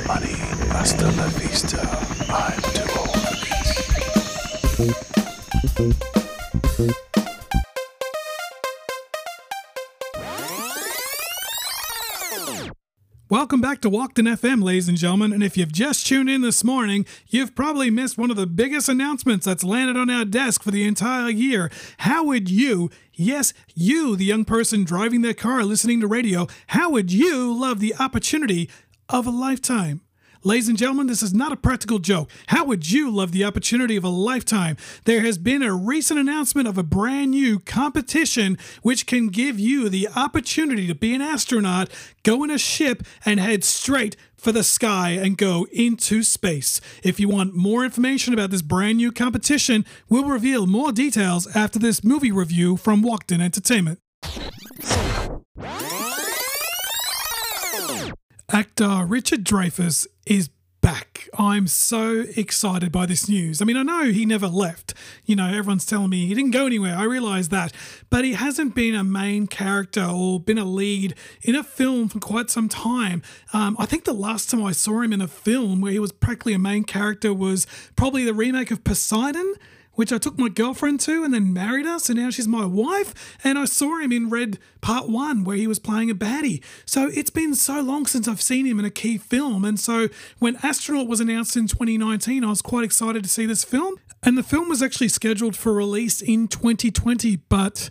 the money. Hasta la vista. I'm too old for this. Welcome back to Walkden FM, ladies and gentlemen. And if you've just tuned in this morning, you've probably missed one of the biggest announcements that's landed on our desk for the entire year. How would you, yes, you, the young person driving their car listening to radio, how would you love the opportunity of a lifetime? Ladies and gentlemen, this is not a practical joke. How would you love the opportunity of a lifetime? There has been a recent announcement of a brand new competition which can give you the opportunity to be an astronaut, go in a ship, and head straight for the sky and go into space. If you want more information about this brand new competition, we'll reveal more details after this movie review from Walkden Entertainment. Actor Richard Dreyfuss is back. I'm so excited by this news. I mean, I know he never left. You know, everyone's telling me he didn't go anywhere. I realize that. But he hasn't been a main character or been a lead in a film for quite some time. Um, I think the last time I saw him in a film where he was practically a main character was probably the remake of Poseidon which I took my girlfriend to and then married her. So now she's my wife. And I saw him in Red Part 1 where he was playing a baddie. So it's been so long since I've seen him in a key film. And so when Astronaut was announced in 2019, I was quite excited to see this film. And the film was actually scheduled for release in 2020, but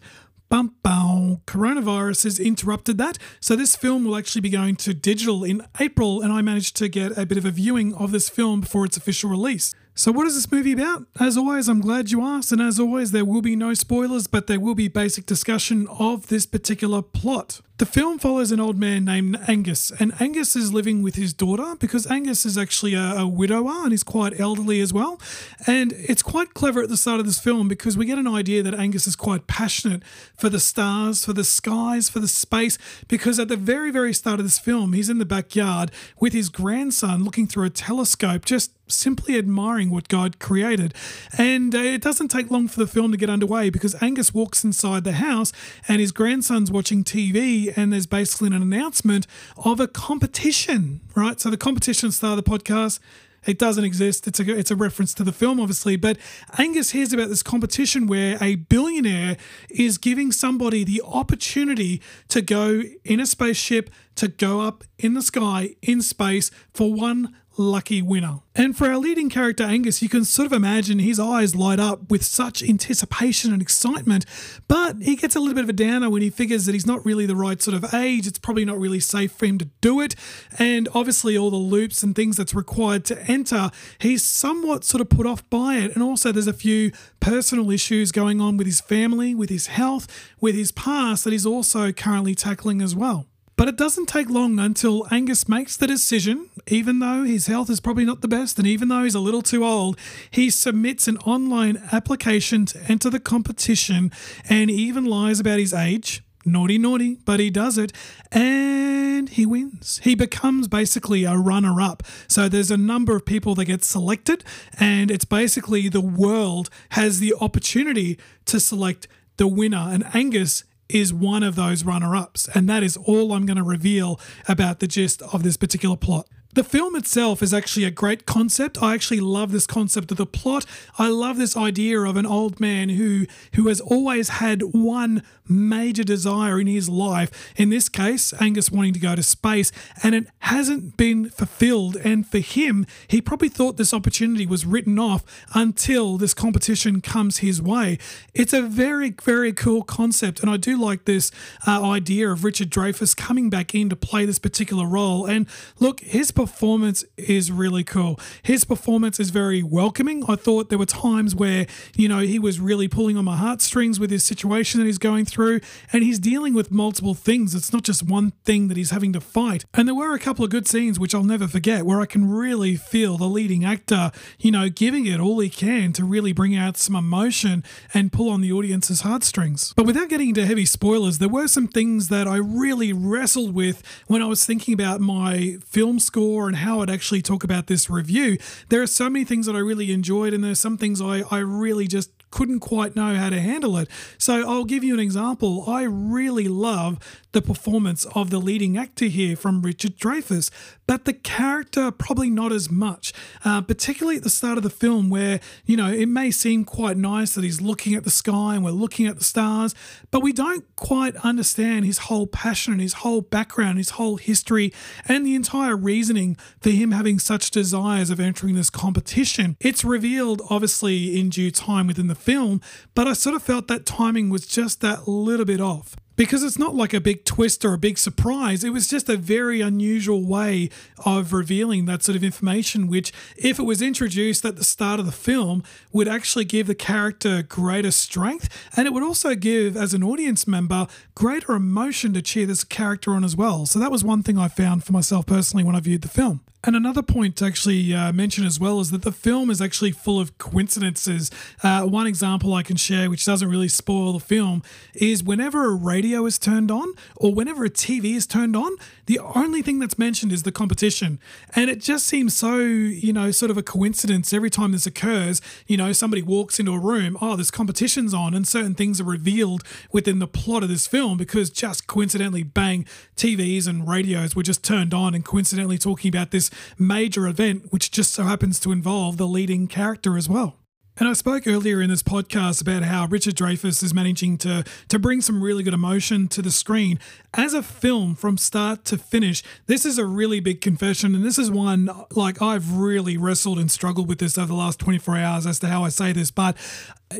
bum bum coronavirus has interrupted that so this film will actually be going to digital in april and i managed to get a bit of a viewing of this film before its official release so, what is this movie about? As always, I'm glad you asked, and as always, there will be no spoilers, but there will be basic discussion of this particular plot. The film follows an old man named Angus, and Angus is living with his daughter because Angus is actually a, a, widower and he's quite elderly as well. And it's quite clever at the start of this film because we get an idea that Angus is quite passionate for the stars, for the skies, for the space. Because at the very, very start of this film, he's in the backyard with his grandson looking through a telescope, just simply admiring what God created. And uh, it doesn't take long for the film to get underway because Angus walks inside the house and his grandson's watching TV and there's basically an announcement of a competition, right? So the competition star of the podcast. It doesn't exist. It's a it's a reference to the film, obviously. But Angus hears about this competition where a billionaire is giving somebody the opportunity to go in a spaceship to go up in the sky in space for one lucky winner. And for our leading character, Angus, you can sort of imagine his eyes light up with such anticipation and excitement, but he gets a little bit of a downer when he figures that he's not really the right sort of age. It's probably not really safe for him to do it. And obviously, all the loops and things that's required to enter, he's somewhat sort of put off by it. And also, there's a few personal issues going on with his family, with his health, with his past that he's also currently tackling as well. But it doesn't take long until Angus makes the decision, even though his health is probably not the best and even though he's a little too old, he submits an online application to enter the competition and even lies about his age. Naughty, naughty, but he does it and he wins. He becomes basically a runner up. So there's a number of people that get selected, and it's basically the world has the opportunity to select the winner. And Angus is one of those runner ups. And that is all I'm going to reveal about the gist of this particular plot. The film itself is actually a great concept. I actually love this concept of the plot. I love this idea of an old man who who has always had one major desire in his life. In this case, Angus wanting to go to space, and it hasn't been fulfilled. And for him, he probably thought this opportunity was written off until this competition comes his way. It's a very, very cool concept, and I do like this uh, idea of Richard Dreyfuss coming back in to play this particular role. And look, his performance is really cool. His performance is very welcoming. I thought there were times where, you know, he was really pulling on my heartstrings with his situation that he's going through, and he's dealing with multiple things. It's not just one thing that he's having to fight. And there were a couple of good scenes which I'll never forget where I can really feel the leading actor, you know, giving it all he can to really bring out some emotion and pull on the audience's heartstrings. But without getting into heavy spoilers, there were some things that I really wrestled with when I was thinking about my film score and how I'd actually talk about this review. There are so many things that I really enjoyed, and there's some things I, I really just couldn't quite know how to handle it. So I'll give you an example. I really love the performance of the leading actor here from Richard Dreyfuss, but the character probably not as much, uh, particularly at the start of the film where, you know, it may seem quite nice that he's looking at the sky and we're looking at the stars, but we don't quite understand his whole passion and his whole background, his whole history, and the entire reasoning for him having such desires of entering this competition. It's revealed, obviously, in due time within the film, but I sort of felt that timing was just that little bit off because it's not like a big twist or a big surprise. It was just a very unusual way of revealing that sort of information, which, if it was introduced at the start of the film, would actually give the character greater strength. And it would also give, as an audience member, greater emotion to cheer this character on as well. So that was one thing I found for myself personally when I viewed the film. And another point to actually uh, mention as well is that the film is actually full of coincidences. Uh, one example I can share, which doesn't really spoil the film, is whenever a radio is turned on or whenever a TV is turned on, the only thing that's mentioned is the competition. And it just seems so, you know, sort of a coincidence every time this occurs. You know, somebody walks into a room, oh, this competition's on, and certain things are revealed within the plot of this film because just coincidentally, bang, TVs and radios were just turned on and coincidentally talking about this major event, which just so happens to involve the leading character as well. And I spoke earlier in this podcast about how Richard Dreyfuss is managing to to bring some really good emotion to the screen as a film from start to finish. This is a really big confession, and this is one like I've really wrestled and struggled with this over the last 24 hours as to how I say this, but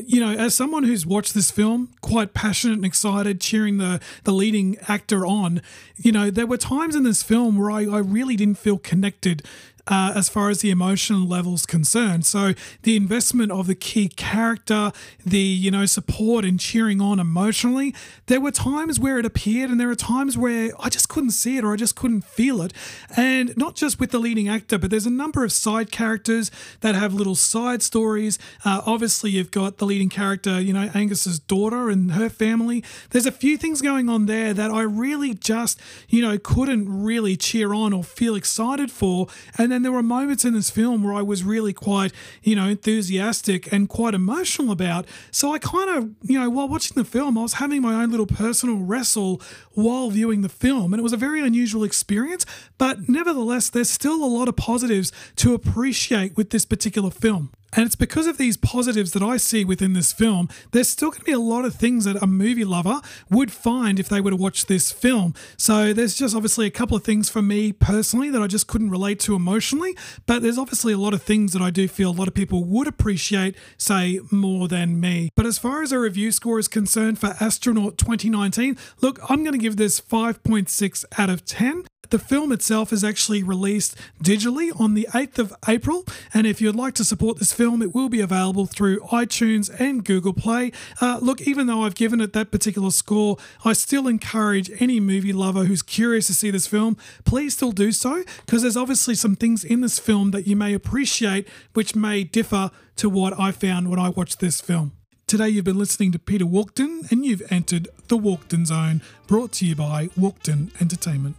you know, as someone who's watched this film, quite passionate and excited, cheering the the leading actor on, you know, there were times in this film where I, I really didn't feel connected uh, as far as the emotional levels concerned. So the investment of the key character, the you know support and cheering on emotionally, there were times where it appeared, and there are times where I just couldn't see it or I just couldn't feel it. And not just with the leading actor, but there's a number of side characters that have little side stories. Uh, obviously, you've got the leading character, you know, Angus's daughter and her family. There's a few things going on there that I really just you know couldn't really cheer on or feel excited for, and and then there were moments in this film where I was really quite, you know, enthusiastic and quite emotional about. So I kind of, you know, while watching the film, I was having my own little personal wrestle while viewing the film. And it was a very unusual experience. But nevertheless, there's still a lot of positives to appreciate with this particular film. And it's because of these positives that I see within this film, there's still going to be a lot of things that a movie lover would find if they were to watch this film. So there's just obviously a couple of things for me personally that I just couldn't relate to emotionally, but there's obviously a lot of things that I do feel a lot of people would appreciate, say, more than me. But as far as a review score is concerned for Astronaut 2019, look, I'm going to give this 5.6 out of 10. The film itself is actually released digitally on the 8th of April, and if you'd like to support this film, it will be available through iTunes and Google Play. Uh, look, even though I've given it that particular score, I still encourage any movie lover who's curious to see this film, please still do so, because there's obviously some things in this film that you may appreciate which may differ to what I found when I watched this film. Today you've been listening to Peter Walkden and you've entered the Walkden Zone, brought to you by Walkden Entertainment.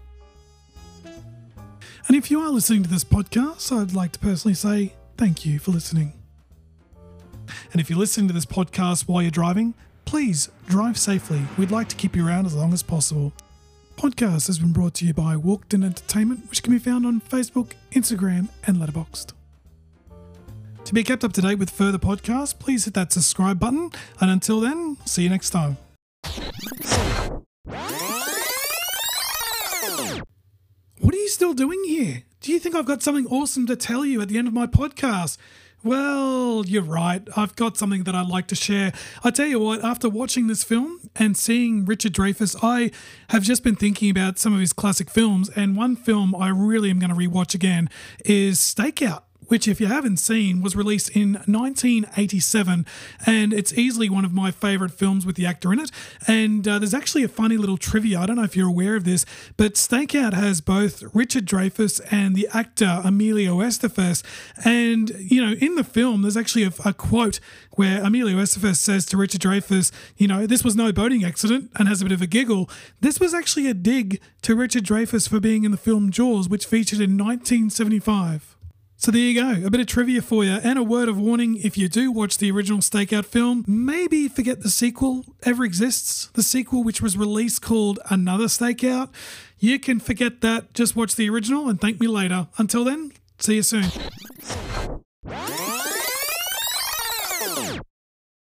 And if you are listening to this podcast, I'd like to personally say thank you for listening. And if you're listening to this podcast while you're driving, please drive safely. We'd like to keep you around as long as possible. Podcast has been brought to you by Walkden Entertainment, which can be found on Facebook, Instagram, and Letterboxd. To be kept up to date with further podcasts, please hit that subscribe button. And until then, see you next time. What are you still doing here? Do you think I've got something awesome to tell you at the end of my podcast? Well, you're right. I've got something that I'd like to share. I tell you what, after watching this film and seeing Richard Dreyfuss, I have just been thinking about some of his classic films. And one film I really am going to rewatch again is Stakeout which, if you haven't seen, was released in 1987. And it's easily one of my favorite films with the actor in it. And uh, there's actually a funny little trivia. I don't know if you're aware of this, but Stakeout has both Richard Dreyfuss and the actor Emilio Estevez. And, you know, in the film, there's actually a, a quote where Emilio Estevez says to Richard Dreyfuss, you know, this was no boating accident and has a bit of a giggle. This was actually a dig to Richard Dreyfuss for being in the film Jaws, which featured in 1975. So there you go, a bit of trivia for you, and a word of warning if you do watch the original Stakeout film, maybe forget the sequel ever exists. The sequel, which was released called Another Stakeout, you can forget that, just watch the original and thank me later. Until then, see you soon.